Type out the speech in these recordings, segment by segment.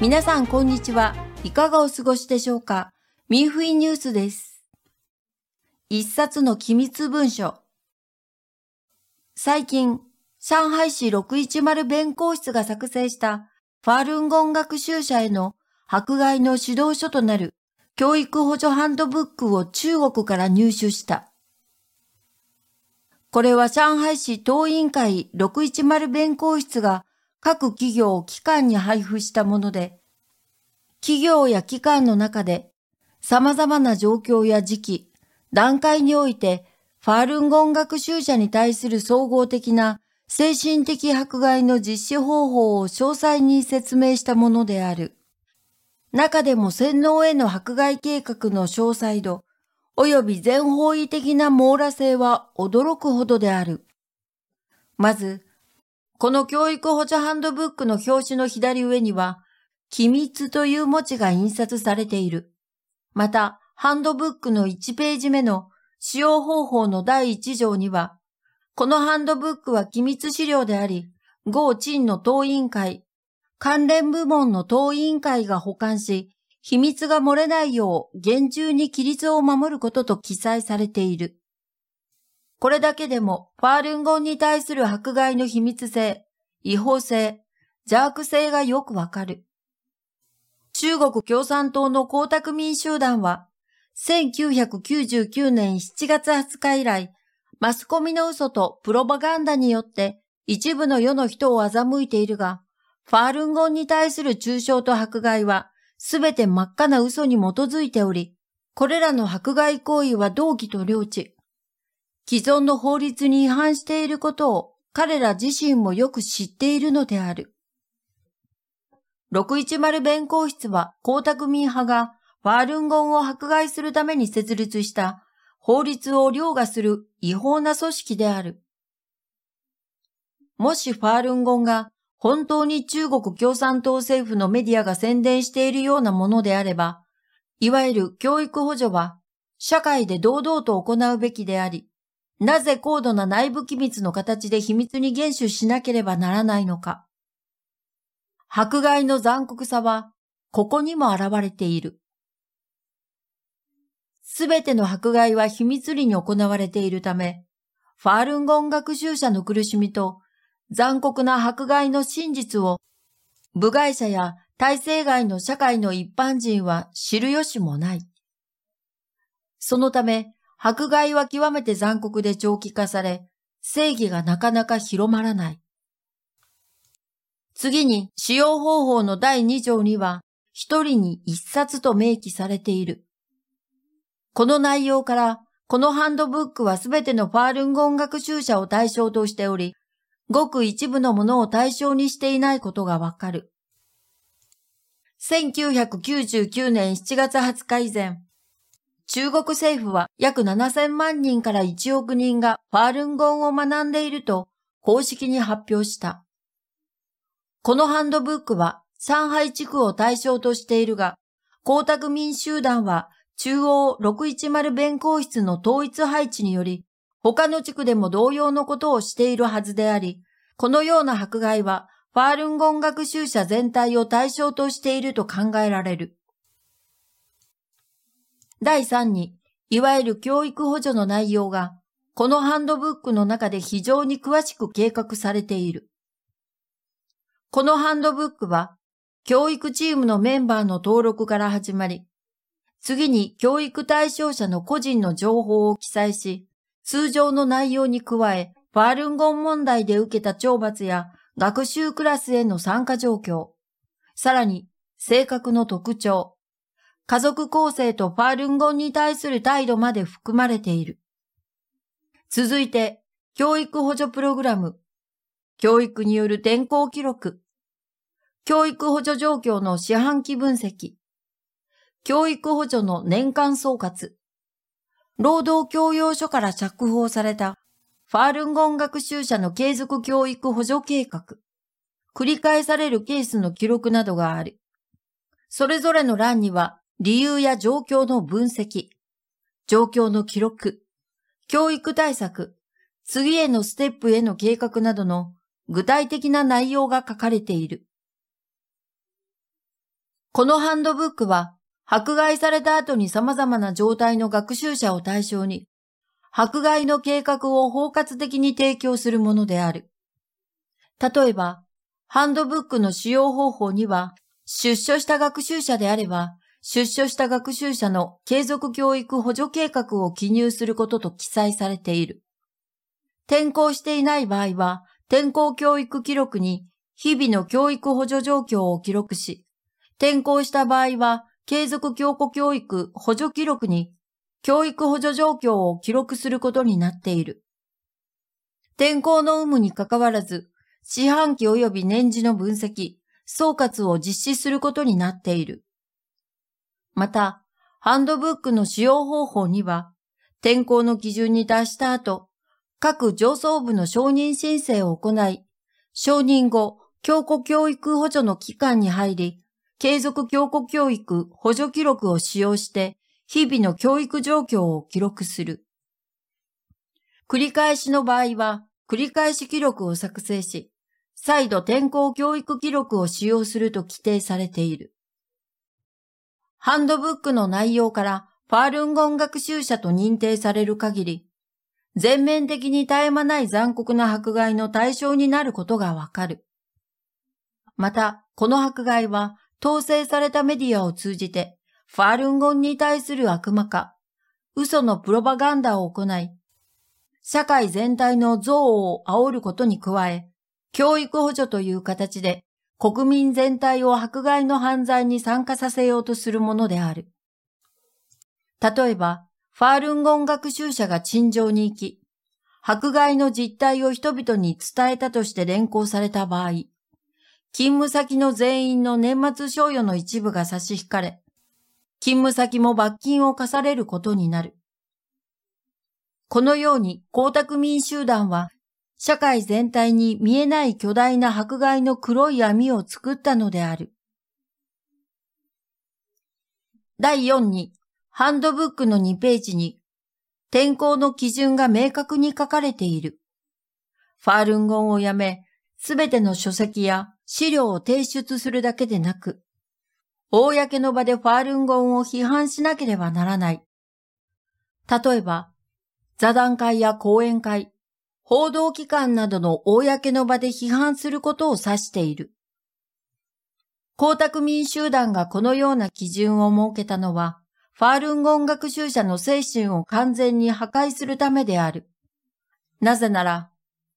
皆さんこんにちは。いかがお過ごしでしょうか？ミーフイニュースです。一冊の機密文書。最近、上海市610弁公室が作成したファールンゴン学習者への迫害の指導書となる教育補助ハンドブックを中国から入手した。これは上海市党委員会610弁公室が各企業を、機関に配布したもので、企業や機関の中で様々な状況や時期、段階においてファールンゴン学習者に対する総合的な精神的迫害の実施方法を詳細に説明したものである。中でも洗脳への迫害計画の詳細度、及び全方位的な網羅性は驚くほどである。まず、この教育補助ハンドブックの表紙の左上には、機密という文字が印刷されている。また、ハンドブックの1ページ目の使用方法の第1条には、このハンドブックは機密資料であり、合陳の党委員会、関連部門の党委員会が保管し、秘密が漏れないよう厳重に規律を守ることと記載されている。これだけでも、ファールンゴンに対する迫害の秘密性、違法性、邪悪性がよくわかる。中国共産党の江沢民集団は、1999年7月20日以来、マスコミの嘘とプロパガンダによって一部の世の人を欺いているが、ファールンゴンに対する中傷と迫害は、すべて真っ赤な嘘に基づいており、これらの迫害行為は同期と領地、既存の法律に違反していることを彼ら自身もよく知っているのである。610弁公室は江沢民派がファールンゴンを迫害するために設立した法律を凌駕する違法な組織である。もしファールンゴンが本当に中国共産党政府のメディアが宣伝しているようなものであれば、いわゆる教育補助は社会で堂々と行うべきであり、なぜ高度な内部機密の形で秘密に厳守しなければならないのか。迫害の残酷さは、ここにも現れている。すべての迫害は秘密裏に行われているため、ファールンゴン学習者の苦しみと残酷な迫害の真実を部外者や体制外の社会の一般人は知る由もない。そのため、迫害は極めて残酷で長期化され、正義がなかなか広まらない。次に、使用方法の第2条には、一人に一冊と明記されている。この内容から、このハンドブックはすべてのファールンゴン学習者を対象としており、ごく一部のものを対象にしていないことがわかる。1999年7月20日以前、中国政府は約7000万人から1億人がファールンゴンを学んでいると公式に発表した。このハンドブックは上海地区を対象としているが、江沢民集団は中央610弁公室の統一配置により、他の地区でも同様のことをしているはずであり、このような迫害はファールンゴン学習者全体を対象としていると考えられる。第3に、いわゆる教育補助の内容が、このハンドブックの中で非常に詳しく計画されている。このハンドブックは、教育チームのメンバーの登録から始まり、次に教育対象者の個人の情報を記載し、通常の内容に加え、ファールンゴン問題で受けた懲罰や学習クラスへの参加状況、さらに性格の特徴、家族構成とファールンゴンに対する態度まで含まれている。続いて、教育補助プログラム、教育による転校記録、教育補助状況の四半期分析、教育補助の年間総括、労働教養書から着法された。ファールンゴン学習者の継続教育補助計画、繰り返されるケースの記録などがある。それぞれの欄には理由や状況の分析、状況の記録、教育対策、次へのステップへの計画などの具体的な内容が書かれている。このハンドブックは、迫害された後に様々な状態の学習者を対象に、迫害の計画を包括的に提供するものである。例えば、ハンドブックの使用方法には、出所した学習者であれば、出所した学習者の継続教育補助計画を記入することと記載されている。転校していない場合は、転校教育記録に日々の教育補助状況を記録し、転校した場合は、継続教庫教育補助記録に教育補助状況を記録することになっている。転校の有無にかかわらず、四半期及び年次の分析、総括を実施することになっている。また、ハンドブックの使用方法には、転校の基準に達した後、各上層部の承認申請を行い、承認後、教庫教育補助の期間に入り、継続教庫教育補助記録を使用して、日々の教育状況を記録する。繰り返しの場合は、繰り返し記録を作成し、再度転校教育記録を使用すると規定されている。ハンドブックの内容からファールンゴン学習者と認定される限り、全面的に絶え間ない残酷な迫害の対象になることがわかる。また、この迫害は統制されたメディアを通じてファールンゴンに対する悪魔化、嘘のプロパガンダを行い、社会全体の憎悪を煽ることに加え、教育補助という形で国民全体を迫害の犯罪に参加させようとするものである。例えば、ファールンゴン学習者が陳情に行き、迫害の実態を人々に伝えたとして連行された場合、勤務先の全員の年末賞与の一部が差し引かれ、勤務先も罰金を課されることになる。このように江沢民集団は社会全体に見えない巨大な迫害の黒い網を作ったのである。第4に、ハンドブックの2ページに、転校の基準が明確に書かれている。ファールンゴンをやめ、すべての書籍や資料を提出するだけでなく、公の場でファールンゴンを批判しなければならない。例えば、座談会や講演会、報道機関などの公の場で批判することを指している。江沢民集団がこのような基準を設けたのは、ファールンゴン学習者の精神を完全に破壊するためである。なぜなら、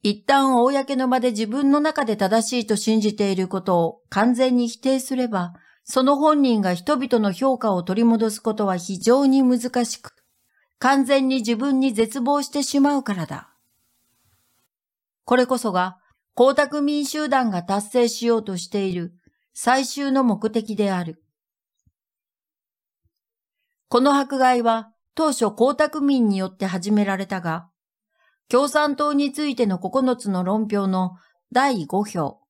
一旦公の場で自分の中で正しいと信じていることを完全に否定すれば、その本人が人々の評価を取り戻すことは非常に難しく、完全に自分に絶望してしまうからだ。これこそが、江沢民集団が達成しようとしている最終の目的である。この迫害は当初江沢民によって始められたが、共産党についての9つの論評の第5票、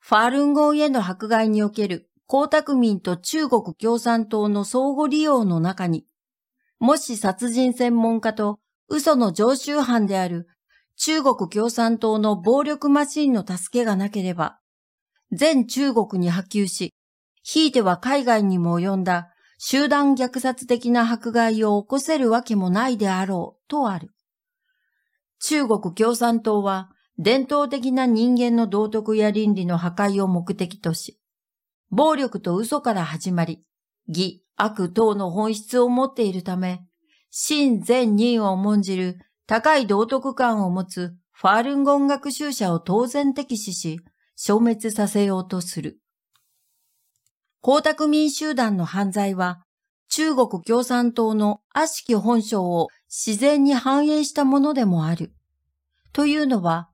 ファールンゴンへの迫害における江沢民と中国共産党の相互利用の中に、もし殺人専門家と嘘の常習犯である中国共産党の暴力マシンの助けがなければ、全中国に波及し、ひいては海外にも及んだ集団虐殺的な迫害を起こせるわけもないであろうとある。中国共産党は伝統的な人間の道徳や倫理の破壊を目的とし、暴力と嘘から始まり、義、悪等の本質を持っているため、真善人を重んじる高い道徳感を持つファールンゴン学習者を当然敵視し、消滅させようとする。江沢民集団の犯罪は、中国共産党の悪しき本性を自然に反映したものでもある。というのは、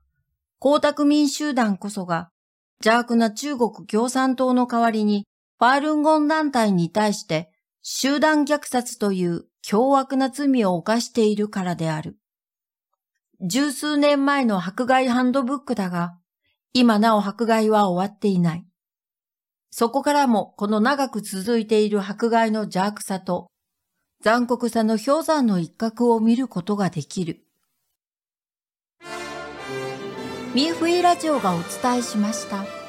江沢民集団こそが邪悪な中国共産党の代わりに、ファールンゴン団体に対して集団虐殺という凶悪な罪を犯しているからである。十数年前の迫害ハンドブックだが、今なお迫害は終わっていない。そこからもこの長く続いている迫害の邪悪さと残酷さの氷山の一角を見ることができる。ミーフイラジオがお伝えしました。